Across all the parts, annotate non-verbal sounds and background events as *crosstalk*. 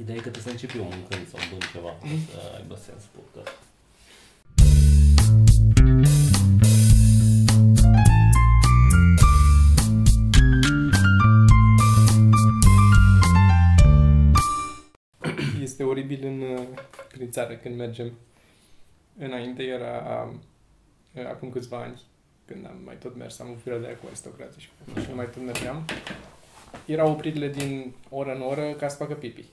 Ideea e că trebuie să începi eu mâncând sau bând ceva, să aibă sens podcast. Este oribil în, uh, prin țară când mergem. Înainte era uh, acum câțiva ani, când am mai tot mers, am o firă de aia cu aristocrație și, și mai tot mergeam. Erau opririle din oră în oră ca să facă pipi.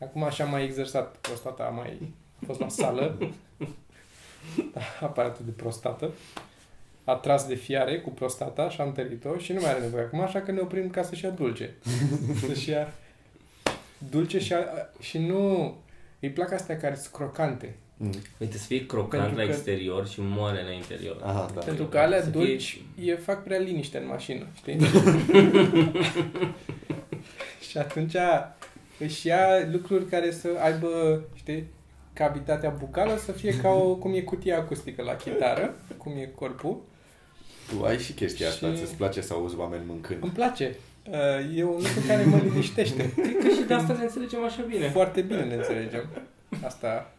Acum așa am mai exersat prostata, am mai fost la sală, aparatul de prostată, a tras de fiare cu prostata și am tărit-o și nu mai are nevoie acum, așa că ne oprim ca să-și ia dulce. *laughs* să-și ia dulce și, a, și nu... Îi plac astea care sunt crocante. Mm. Uite, să fie crocant Pentru la că- exterior și moale la interior. Aha, da. Pentru că alea Să fie- dulci e, fac prea liniște în mașină, știi? *laughs* *laughs* și atunci își ia lucruri care să aibă, știi, cavitatea bucală să fie ca o, cum e cutia acustică la chitară, cum e corpul. Tu ai și chestia asta, Și- ți-ți place să auzi oameni mâncând. Îmi place. Uh, E un lucru care mă liniștește. *laughs* Cred că și de asta ne înțelegem așa bine. Foarte bine ne înțelegem. Asta.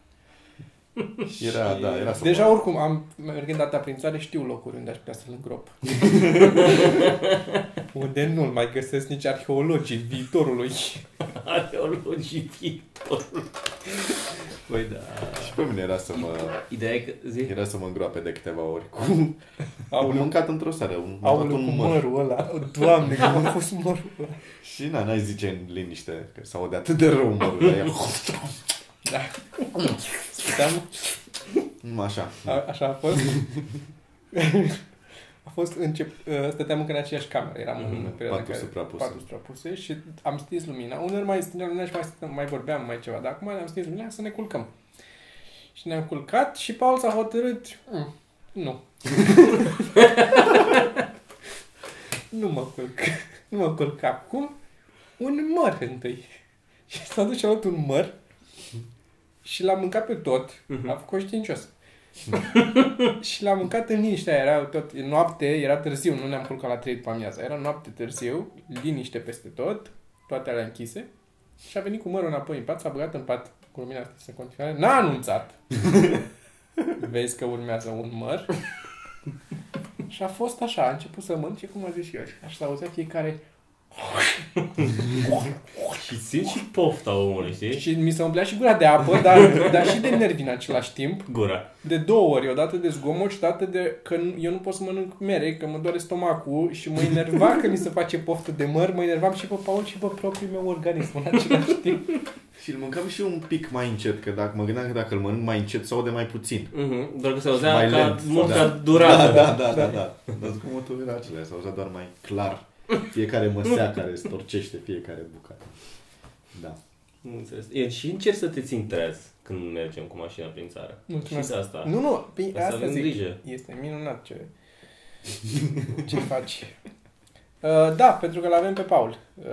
*laughs* Era, Și da, era să Deja mă- oricum, am, mergând data prin țară, știu locuri unde aș putea să-l îngrop. *laughs* unde nu-l mai găsesc nici arheologii viitorului. Arheologii viitorul. Păi da. Și pe mine era să mă, Ideea e că zi, era să mă îngroape de câteva ori. Cu... Am Aoleu, mâncat într-o seară, un, am aoleu luat cu un măr. mărul ăla. Doamne, cum a fost mărul ăla. Și na, n-ai zice în liniște, că s aude atât de rău mărul, dar ea... *laughs* Da. Stăteam, Numai așa. a, așa a fost. *laughs* A fost încep, uh, stăteam încă în aceeași cameră, eram în Mhm, perioada în paturi care suprapuse. paturi suprapuse și am stins lumina. Uneori mai stingeam lumina și mai, stăteam, mai vorbeam mai ceva, dar acum am stins lumina să ne culcăm. Și ne-am culcat și Paul s-a hotărât, "Mm, nu. *laughs* nu mă culc. Nu mă culc acum. Un măr întâi. Și s-a dus și a luat un măr și l-a mâncat pe tot. Mhm. A făcut conștiincios. *laughs* și l-am mâncat în liniște, era tot e noapte, era târziu, nu ne-am culcat la 3 după amiaza, era noapte târziu, liniște peste tot, toate alea închise și a venit cu mărul înapoi în pat, s-a băgat în pat cu lumina asta în continuare, n-a anunțat. *laughs* Vezi că urmează un măr. *laughs* și a fost așa, a început să mănânce cum a zis și eu. Și așa s-a auzit fiecare și simți și pofta omului, știi? și mi se umplea și gura de apă, dar, dar și de nervi în același timp. Gura. De două ori, odată de zgomot și odată de că nu- eu nu pot să mănânc mere, că mă doare stomacul și mă enerva că mi se face poftă de măr, mă enervam și pe Paul și pe propriul meu organism în același timp. *laughs* Și îl mâncam și eu un pic mai încet, că dacă mă gândeam că dacă îl mănânc mai încet, se aude mai puțin. Mhm. Doar că se auzea Mai ca lent. mult Da. ca durată. Da, da, da, da, da. Dar zgomotul era acela, se auzea doar mai clar. Fiecare măsea care storcește fiecare bucată. Da. Nu înțeles. E, și încerc să te țin treaz când mergem cu mașina prin țară. Mulțumesc. Și de asta. Nu, nu, pe Să asta avem zic. grijă. Este minunat ce, ce faci. Uh, da, pentru că l-avem pe Paul. Uh,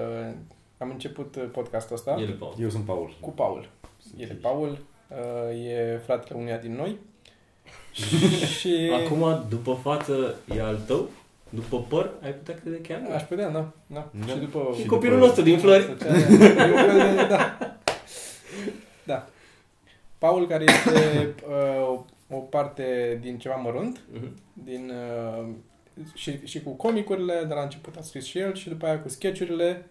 am început uh, podcastul ăsta El, Paul. Eu sunt Paul. cu Paul. El e Paul, uh, e fratele uneia din noi. *laughs* și Acum, după față, e al tău? După păr, ai putea crede chiar? aș putea, da. da. Da. Și după... Și Și copilul după- nostru din flori. da. da. Paul, care este uh, o parte din ceva mărunt, Mhm. din, uh, și, și cu comicurile, de la început a scris și el, și după aia cu sketchurile.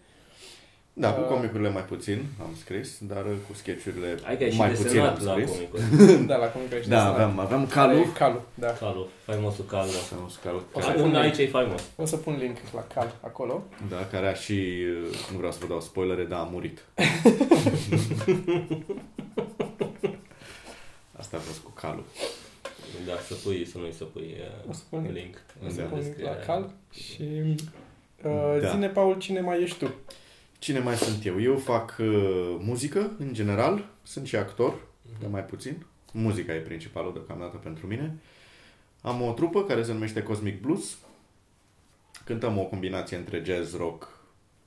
Da, cu Uh. comicurile mai puțin am scris, dar cu sketchurile Hai că ai și mai puțin am desenat la scris. comicul. *laughs* da, la comicurile și Da, desenat. aveam, aveam Care e calul. Calu, da. Calu, faimosul Calu. Sau calul. O să A, pun un link. aici e faimos. O să pun link la Cal acolo. Da, care a și, nu vreau să vă dau spoilere, dar a murit. *laughs* Asta a fost cu calul. Da, să pui, să nu-i să pui O uh, să pun, link. o să Da. pun link la descriere. Cal. Și uh, Da. zine, Paul, cine mai ești tu? Cine mai sunt eu? Eu fac uh, muzică, în general. Sunt și actor, dar mai puțin. Muzica e principalul deocamdată pentru mine. Am o trupă care se numește Cosmic Blues. Cântăm o combinație între jazz, rock,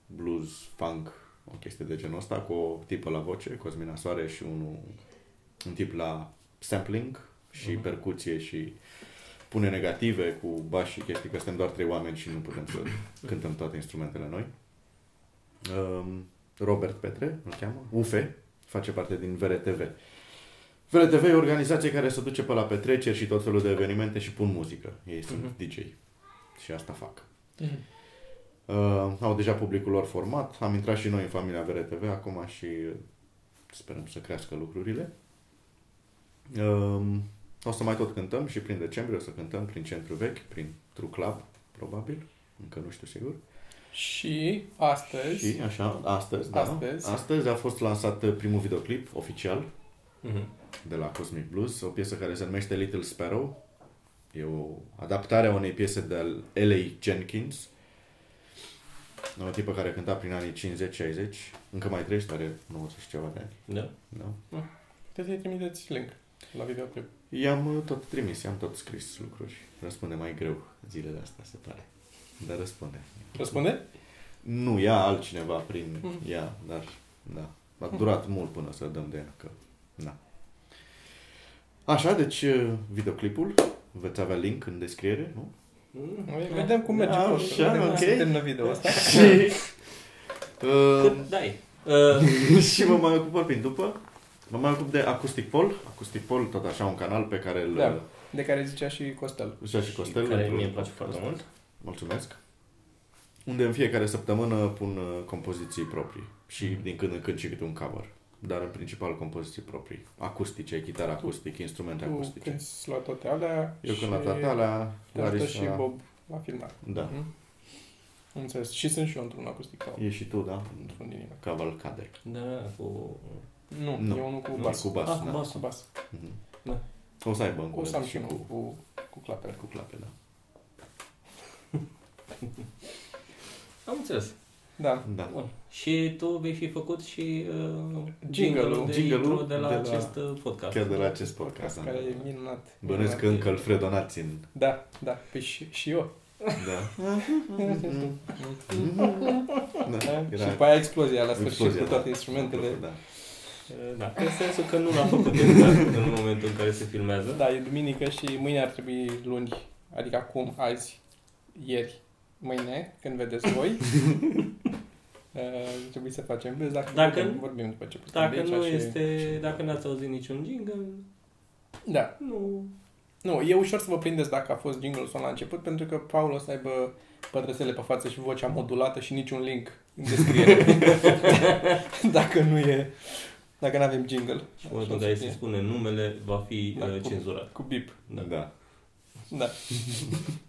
blues, funk, o chestie de genul ăsta, cu o tipă la voce, Cosmina Soare, și unul, un tip la sampling și Mhm. percuție și pune negative cu bași și chestii, că suntem doar trei oameni și nu putem să cântăm toate instrumentele noi. Um, Robert Petre, îl cheamă, UFE, face parte din VRTV. VRTV e o organizație care se duce pe la petreceri și tot felul de evenimente și pun muzică. Ei sunt Mhm. DJ și asta fac. Mhm. Uh, au deja publicul lor format, am intrat și noi în familia VRTV acum și uh, sperăm să crească lucrurile. Uh, o să mai tot cântăm și prin decembrie o să cântăm prin centru vechi, prin True Club, probabil, încă nu știu sigur. Și astăzi, Și așa, astăzi, da, Astăzi. astăzi a fost lansat uh, primul videoclip oficial Mhm. de la Cosmic Blues, o piesă care se numește Little Sparrow. E o adaptare a unei piese de al L.A. Jenkins, o tipă care cânta prin anii 50-60, încă mai trăiește, are 90 și ceva de ani. Da. Da. puteți să-i trimiteți link la videoclip. I-am uh, tot trimis, i-am tot scris lucruri. Răspunde mai greu zilele astea, se pare. Dar răspunde. Răspunde? Nu, ia altcineva prin Mhm. ea, dar da. A durat mult până să dăm de ea, că da. Așa, deci uh, videoclipul, veți avea link în descriere, nu? Mhm. Noi vedem cum merge Da, postul, așa, vedem cum ok. se termină video ăsta. Și, *laughs* uh, Cât dai? Uh, *laughs* și mă mai ocup vorbind după. Mă mai ocup de Acoustic Pol. Acoustic Pol, tot așa un canal pe care îl Da. De care zicea și Costel. Zicea și Costel. care pentru- mie îmi place foarte mult. Mulțumesc. Unde în fiecare săptămână pun uh, compoziții proprii și Mhm. din când în când și câte un cover. Dar în principal compoziții proprii. Acustice, chitară acustic, instrumente Tu acustice. când la toate alea Eu când la și toate alea, te ajută Larisa, și Bob la filmare. Da. Mhm. Înțeles. Și sunt și eu într-un acustic sau E și tu, da? într-un din ele. Cavalcade. Da, cu... Nu, Nu. e unul cu Nu, bas. Cu bas, Ah, da. cu bas. Cu bas. Mhm. Da. O să aibă în O să am curând și unul cu, cu, cu clapere. cu clape, da. Am înțeles. Da. Da. Bun. Și tu vei fi făcut și uh, Jingle-ul. de Jingle-ul intro de la de la- acest uh, podcast. Chiar de la acest podcast. Podcast da. care e minunat. Bănuiesc că minunat. încă îl fredonați în... Da, da. Păi și, și eu. Da. *laughs* da. Da? Și după aia explozia la sfârșit Explozia, cu toate da. instrumentele. Da. Uh, Da, în sensul că nu l-am făcut exact în momentul în care se filmează. Da, e duminică și mâine ar trebui luni. Adică acum, azi, ieri, mâine, când vedeți *laughs* voi. uh, trebuie să facem băzi, dacă, Dacă- vorbim, vorbim după ce putem Dacă de aici nu și- este, dacă n-ați auzit niciun jingle, Da. nu... Nu, e ușor să vă prindeți dacă a fost jingle sau la început, pentru că Paul o să aibă pătrățele pe față și vocea modulată și niciun link în descriere. *laughs* dacă nu e... Dacă nu avem jingle. Și în momentul Așa în care o să se fie. spune numele, va fi Da, uh, cu- cenzurat. Cu bip. Da. Da. Da. *laughs*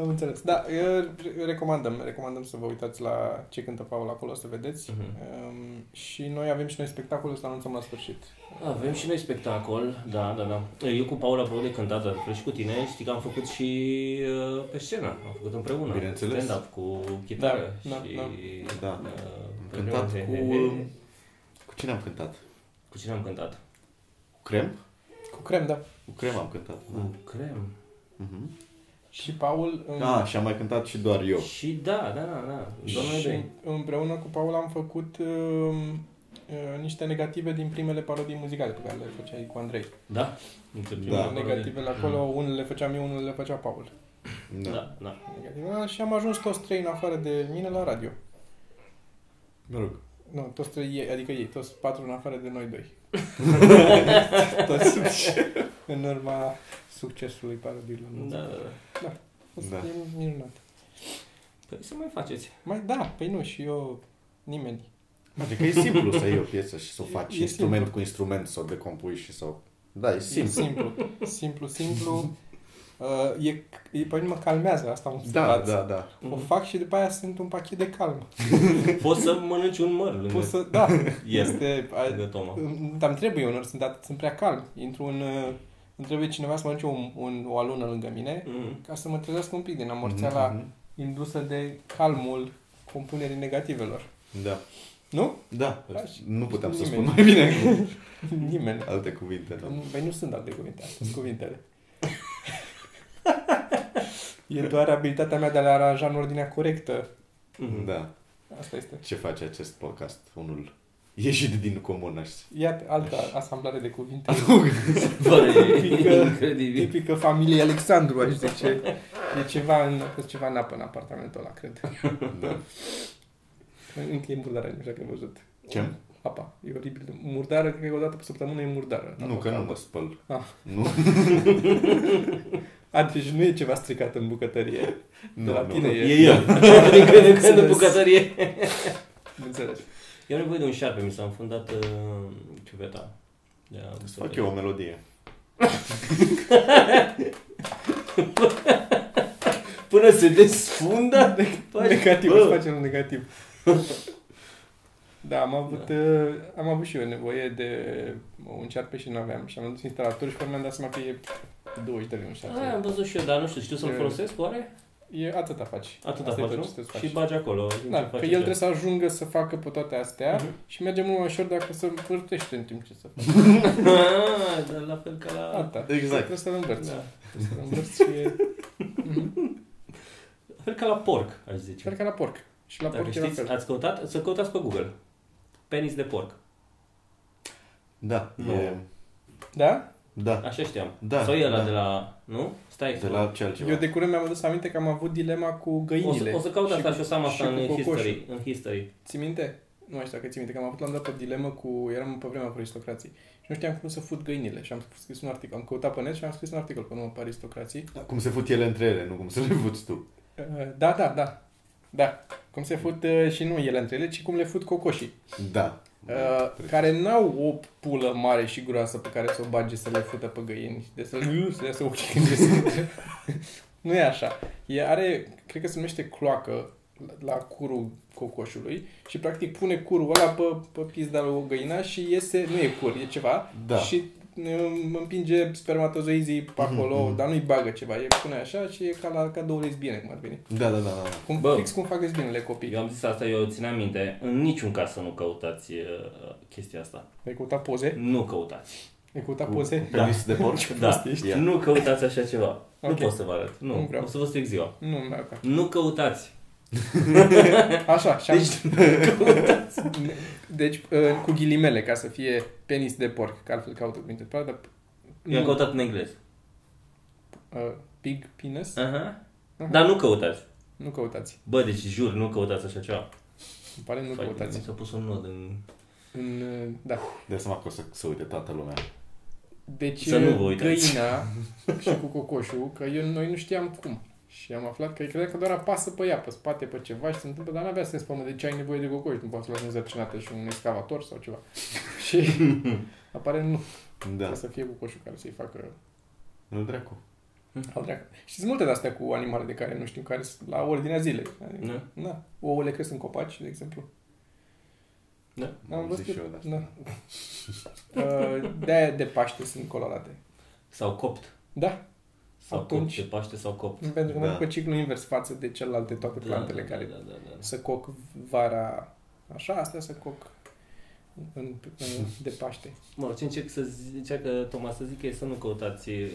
Am înțeles. Da, eu recomandăm, recomandăm să vă uitați la ce cântă Paul acolo, să vedeți. Mhm. Um, și noi avem și noi spectacolul să anunțăm la sfârșit. Avem și noi spectacol, da, da, da. Eu cu Paula apropo de cântat, dar fel și cu tine, știi că am făcut și uh, pe scenă, am făcut împreună. Bineînțeles. Stand-up cu chitară Da, da, și... da. Da. uh, Am pe cântat vreo- cu... he, he, he. Cu cine am cântat? Cu cine am cântat? Cu Crem? Cu crem, da. Cu Crem am cântat. Da. Cu Crem. Mhm. Și Paul... um, Ah, și am mai cântat și doar eu. Și da, da, da, da. Doar noi și doi. împreună cu Paul am făcut um, uh, niște negative din primele parodii muzicale pe care le făceai cu Andrei. Da? Dintre Da. primele parodii. Negativele acolo, unele le făceam eu, unele le făcea Paul. Da. Da, da. Negativele și am ajuns toți trei în afară de mine la radio. Mă rog. Nu, toți trei, ei, adică ei, toți patru în afară de noi doi. Toți în urma succesului parodiilor. Da, da, da. A fost Da. da. minunat. Păi să mai faceți. Mai da, păi nu, și eu, nimeni. Adică e simplu să iei o piesă și să o faci E instrument simplu. cu instrument, să o decompui și să o... Da, e simplu. Simplu, simplu, simplu. Uh, e, e, pe mine mă calmează asta am Da, stat. da, da. O fac și după aia sunt un pachet de calm. *laughs* Poți să mănânci un măr lângă Pot să, da, *laughs* el, este, lângă Toma. Dar îmi trebuie unor, sunt, dat, sunt prea calm. Intru în... uh, Îmi trebuie cineva să mănânce un, un, o alună lângă mine Mm. ca să mă trezească un pic din amorțeala Mhm. indusă de calmul compunerii negativelor. Da. Nu? Da. Da, și- Nu puteam să nimeni. spun mai bine *laughs* Nimeni. alte cuvinte. Da. Nu, Păi nu sunt alte cuvinte, astea sunt cuvintele. E doar abilitatea mea de a le aranja în ordinea corectă. Mhm. Da. Asta este. Ce face acest podcast? Unul ieșit din comun, aș zice. Iată, altă asamblare de cuvinte. Bă, e Tipică- incredibil. Tipică familie Alexandru, aș zice. E ceva în, ceva în apă în apartamentul ăla, cred. Da. Încă e murdară, nu știu dacă ai văzut. Ce? Apa. E oribil. Murdară, cred că o dată pe săptămână e murdară. Nu, Apa că nu caldă. mă spăl. Ah. Nu, *laughs* A, deci nu e ceva stricat în bucătărie. nu, la nu. tine e. E el. *laughs* Din când în când în Înțeles. bucătărie. Înțeles. Eu am nevoie de un șarpe, mi s-a înfundat uh, ciuveta. De la Îți fac eu o melodie. *laughs* Până se desfundă? faci- Negativ, Bă. îți facem un negativ. Da, am avut, da. am avut și eu nevoie de un șarpe și nu aveam. Și am dus instalator și pe urmă mi-am dat seama că e 20 de lei un șarpe. Aia am văzut și eu, dar nu știu, știu să-l E- folosesc, oare? E atâta faci. Atâta Asta e faci, tot nu? ce trebuie să Și faci. bagi acolo. din Da, ce că face el ce. trebuie să ajungă să facă pe toate astea Mhm. și merge mult mai ușor dacă se învârtește în timp ce se face. *laughs* Ah, dar la fel ca la... Asta. Exact. Trebuie să-l învârți. Da. Trebuie să-l învârți și e... *laughs* Mhm. La fel ca la porc, aș zice. Fel ca la porc. Și la Dacă porc e la știți, fel. ați căutat, să căutați pe Google. Penis de porc. Da, Nu. e... Da? Da, Așa știam. Da, Sau e ăla da. de la... Nu? Stai. de la ce altceva. Eu de curând mi-am adus aminte că am avut dilema cu o, să, găinile. o să caut asta cu- și o să am asta și în cu cocoșul. history. În history. Ții minte? Nu mai știu dacă ții minte, că am avut la un dat o dilemă cu... Eram pe vremea cu aristocrații. Și nu știam cum să fut găinile. Și am scris un articol. Am căutat pe net și am scris un articol pe numai pe aristocrații. Da, Cum se fut ele între ele, nu cum să le fuți tu. Uh, Da, da, da. Da. Cum se fut uh, și nu ele între ele, ci cum le fut cocoșii. Da. Uh, care n-au o pulă mare și groasă pe care să o bage să le fută pe găini. De să, să le iasă ochii când iese. *laughs* Nu e așa. E, are, cred că se numește cloacă la, la curul cocoșului și practic pune curul ăla pe, pe pizda lui o găina și iese, nu e cur, e ceva Da. și um, împinge spermatozoizii pe acolo, Mhm, mhm. dar nu-i bagă ceva, e pune așa și e ca, la, ca două lesbiene, cum ar veni. Da, da, da, da. Cum, Bă. fix cum fac lesbienele copii. Eu am zis asta, eu țineam minte. În niciun caz să nu căutați uh, chestia asta. Ai căutat poze? Nu căutați. Ai căutat Cu, poze? cu penis de porc? Da. prost ești. Ia. Nu căutați așa ceva. Nu Ok. pot să vă arăt. Nu. Nu vreau. O să vă stric ziua. Nu, nu, ok. Nu căutați. *laughs* Așa, și am... Deci, uh, cu ghilimele, ca să fie penis de porc, că altfel caută cuvinte pe dar... Eu am căutat în engleză. Uh, pig penis? Aha. Aha. Dar nu căutați. Nu căutați. Bă, deci jur, nu căutați așa ceva. Îmi pare nu Fai- căutați. Mi s-a pus un nod în... În, uh, da. De seama că o să, să uite toată lumea. Deci, Să nu uh, vă uitați. găina și cu cocoșul, că eu, noi nu știam cum. Și am aflat că credea că doar apasă pe ea, pe spate, pe ceva și se întâmplă, dar n-avea sens pe urmă, de ce ai nevoie de cocoș, nu poți să luai însărcinată și un excavator sau ceva. *laughs* și apare nu, Da. trebuie să fie cocoșul care să-i facă Nu dracu. Al dracu. Și sunt multe de-astea cu animale de care nu știm, care sunt la ordinea zilei. Adică, da. Ouăle cresc în copaci, de exemplu. Da. Am Am văzut zis și eu de asta. Da. *laughs* Uh, De-aia de Paște sunt colorate. Sau copt. Da, Sau Atunci- copt, de Paște sau copt. pentru că Da. merg pe ciclu invers față de celelalte toate plantele da, care da, da, da. să coc vara așa, astea să coc în, în, de Paște. Mă, ce încerc să zicea că Toma să zic e să nu căutați uh,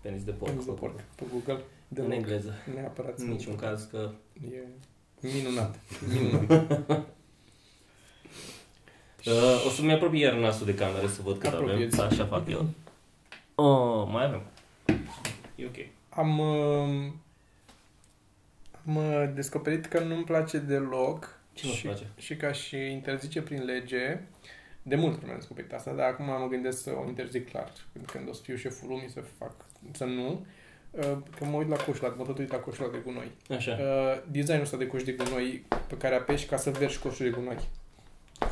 penis de porc. Penis de porc pe Google. De În engleză. Neapărat. În niciun caz că... E minunat. *laughs* Minunat. *laughs* Uh, o să-mi apropii iar nasul de cameră să văd cât avem. Apropie-ți. Așa fac eu. *laughs* Oh, mai avem. E ok. Am, uh, am uh, descoperit că nu-mi place deloc Ce nu-ți și, place? și ca și interzice prin lege, de mult vreme am descoperit asta, dar acum mă gândesc să o interzic clar. Când, când o să fiu șeful lumii să fac, să nu, uh, că mă uit la coșul, mă tot uit la coșul ăla de gunoi. Așa. Uh, designul ăsta de coș de gunoi pe care apeși ca să vergi coșul de gunoi.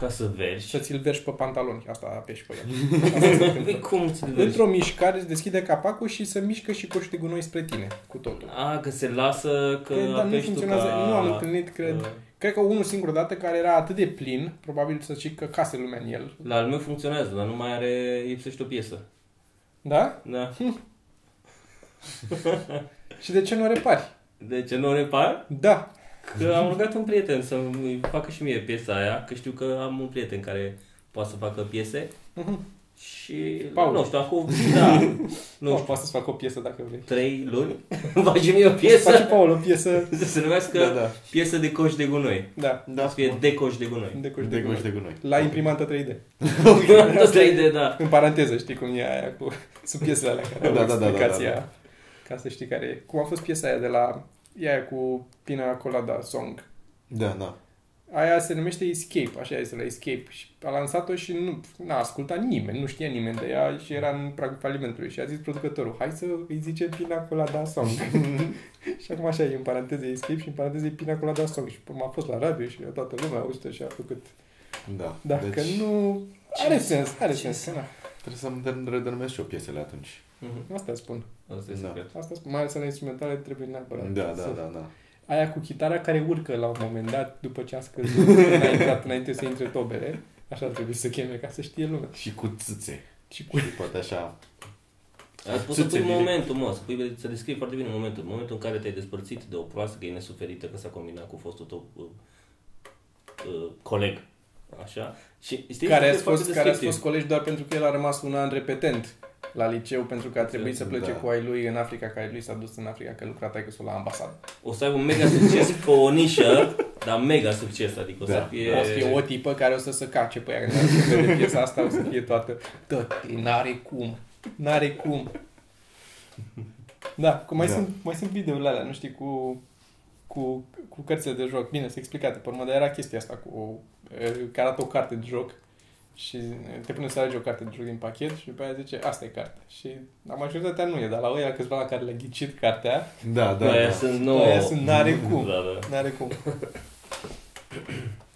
Ca să vergi. Să ți-l vergi pe pantaloni. Asta apeși pe el. *laughs* Asta se întâmplă. Cum ți vergi? Într-o mișcare îți deschide capacul și se mișcă și coșul de gunoi spre tine, cu totul. A, că se lasă, că Cred, dar nu apeși tu funcționează. ca... Nu am întâlnit, cred. uh, Cred că unul singur dată care era atât de plin, probabil să zic că case lumea în el. La al meu funcționează, dar nu mai are... lipsește o piesă. Da? Da. *laughs* Și de ce nu o repari? De ce nu o repar? Da. Că am rugat un prieten să mi facă și mie piesa aia, că știu că am un prieten care poate să facă piese Mhm. și, Paul. nu știu, acum, da, *laughs* Nu nu știu, știu, poate să fac o piesă dacă vrei. trei luni, *laughs* faci mie o Face piesă, Paul o piesă. să se numească Da, da. piesă de coș de gunoi. Da. Da, Să fie de coș de gunoi. De coș de, de goș gunoi. de gunoi. La imprimantă 3D. Asta e de, da. În paranteză, știi cum e aia cu... Sunt piesele alea care au Da, da, da, da, explicația. da, da. Ca să știi care e. Cum a fost piesa aia de la... E aia cu Pina Colada Song. Da, da. Aia se numește Escape, așa este la Escape. Și a lansat-o și nu n-a ascultat nimeni, nu știa nimeni de ea și era în pragul falimentului. Și a zis producătorul, hai să îi zicem Pina Colada Song. *laughs* și acum așa e în paranteze Escape și în paranteze Pina Colada Song. Și m-a fost la radio și toată lumea a auzit și a făcut. Da. Dacă deci nu... Are Ce sens, are ce sens. sens? Da. trebuie să-mi redenumesc și eu piesele atunci. Mhm. Asta spun. Asta e Da. secret. Asta spun. Mai ales la instrumentale trebuie neapărat. Da, da, să- da, da. Aia cu chitara care urcă la un moment dat, după ce a scăzut, *laughs* n-a intrat înainte să intre tobele. Așa ar trebui să cheme, ca să știe lumea. Și cu țâțe. Și cu... Și poate așa. Ai spus să Țâțe pui direct. momentul, mă, să, pui, să descrii foarte bine momentul. Momentul în care te-ai despărțit de o proastă că e nesuferită că s-a combinat cu fostul tău uh, uh, coleg. Așa? Și știi, care, este a fost, foarte care a descriptiv. fost colegi doar pentru că el a rămas un an repetent la liceu pentru că a trebuit să plece Da. cu ai lui în Africa, că ai lui s-a dus în Africa, că lucra taică la ambasadă. O să aibă un mega succes pe o nișă, dar mega succes, adică o să Da. fie... O să fie o tipă care o să se cace pe ea, când o să vede piesa asta, o să fie toată, tot, n-are cum, n-are cum. Da, cum mai, Da. sunt, mai sunt videourile alea, nu știi, cu, cu, cu cărțile de joc. Bine, să explicate pe urmă, dar era chestia asta cu e, că arată o carte de joc și te pune să alegi o carte de joc din pachet și după aia zice, asta e cartea. Și la majoritatea nu e, dar la ăia câțiva la care le-a ghicit cartea, Da, da, Aia da. sunt nouă. Aia sunt, n-are cum. Da, da. N-are cum. *coughs*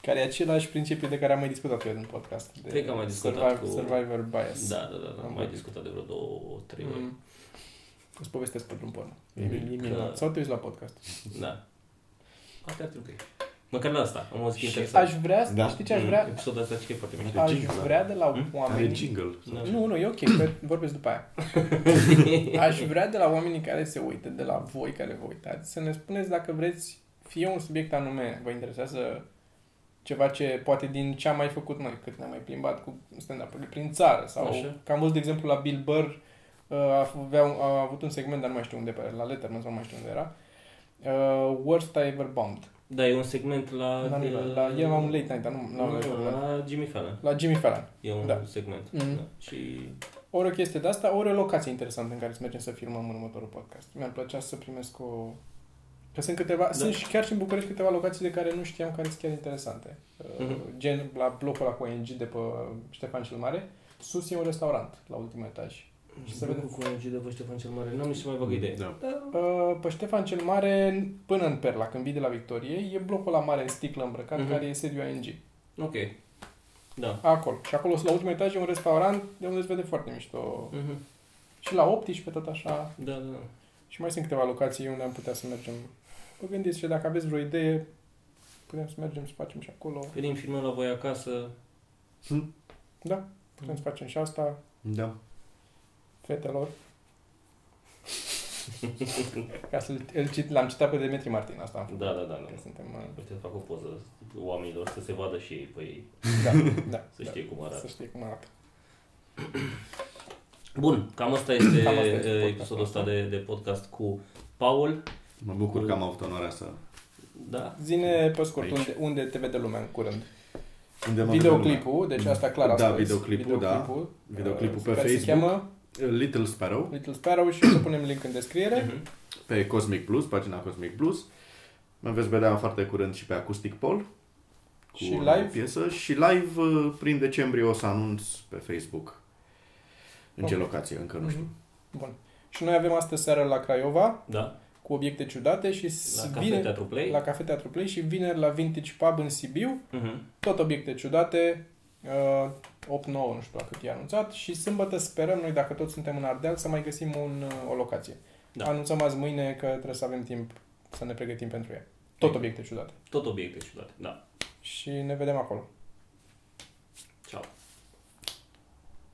care e același principiu de care am mai discutat eu în podcast. De Cred că am mai discutat surviv- cu- Survivor bias. Da, da, da, da. Am Am mai vorbit. discutat de vreo două, trei ori. Mm. Îți povestesc pe drum porno. E, Mm, e că- minunat. Sau te uiți la podcast. Da. Asta ar trebui. Măcar la asta. Am auzit Și interesant. aș vrea, Da. știi ce aș vrea? Episodul ăsta ce e foarte mișto. Aș jingle, da. vrea de la Hmm? Are oameni... jingle. Da. Nu, nu, e ok, că vorbesc după aia. *laughs* Aș vrea de la oamenii care se uită, de la voi care vă uitați, să ne spuneți dacă vreți, fie un subiect anume, vă interesează ceva ce poate din ce am mai făcut noi, cât ne-am mai plimbat cu stand-up prin țară sau Așa. că am văzut, de exemplu, la Bill Burr uh, a, avea, un- a avut un segment, dar nu mai știu unde, pe, la Letterman sau nu mai știu unde era, uh, Worst I Ever Bombed. Da, e un segment la... La, la, la, el la un late night, dar nu, Nu, nu, nu, la, la Jimmy Fallon. la Jimmy Fallon. E un Da. segment. Mhm. Da. Și Ori o chestie de asta, ori o locație interesantă în care să mergem să filmăm în următorul podcast. Mi-ar plăcea să primesc o... Că sunt câteva, da. sunt și chiar și în București câteva locații de care nu știam care sunt chiar interesante. Mhm. Uh, gen la blocul ăla cu ONG de pe Ștefan cel Mare, sus e un restaurant la ultimul etaj. Și să vedem. Cu ONG de pe Ștefan cel Mare. N-am nici cea mai vagă idee. Da. Uh, pe Ștefan cel Mare, până în Perla, când vii de la Victorie, e blocul la mare în sticlă îmbrăcat, Mhm. care e sediul ONG. Ok. Da. Acolo. Și acolo, la ultimul etaj, e un restaurant de unde se vede foarte mișto. Mhm. Și la 18 tot așa. Da, da, da. Și mai sunt câteva locații unde am putea să mergem. Vă gândiți și dacă aveți vreo idee, putem să mergem să facem și acolo. Venim, filmăm la voi acasă. Da, putem să facem și asta, Da. Fetelor. *laughs* Ca să îl cit, l-am citat pe Demetri Martin, asta am făcut. Da, da, da, da. Că Suntem, uh, Uite, fac o poză oamenilor să se vadă și ei pe ei. da, *laughs* da. Să da, știe cum arată. Să știe cum arată. Bun, cam asta este, *clears throat* Cam asta este eh, podcastul episodul ăsta ăsta. de, de podcast cu Paul. Mă bucur că am avut onoarea să... Da. Zine pe scurt, Aici. unde, unde te vede lumea în curând? Unde mă Videoclipul, deci asta clar a Da, spus. videoclipul, da. videoclipul, Videoclipul uh, pe care Se Facebook. cheamă Little Sparrow, Little Sparrow și o să punem link în descriere. Mhm. pe Cosmic Plus, pagina Cosmic Plus. Mă veți vedea foarte curând și pe Acoustic Pol. Cu Și o live? piesă. Și live uh, prin decembrie o să anunț pe Facebook în ce Ok. locație, încă nu știu. Mhm. Bun. Și noi avem astă seară la Craiova Da. cu obiecte ciudate și La s- Cafe vine Teatru Play. la Cafe Teatru Play și vineri la Vintage Pub în Sibiu, Mhm. tot obiecte ciudate, uh, Uh, 8-9, nu știu la cât e anunțat, și sâmbătă sperăm noi, dacă toți suntem în Ardeal, să mai găsim un, uh, o locație. Da. Anunțăm azi mâine că trebuie să avem timp să ne pregătim pentru ea. Tot obiecte ciudate. Tot obiecte ciudate, da. Și ne vedem acolo. Ciao.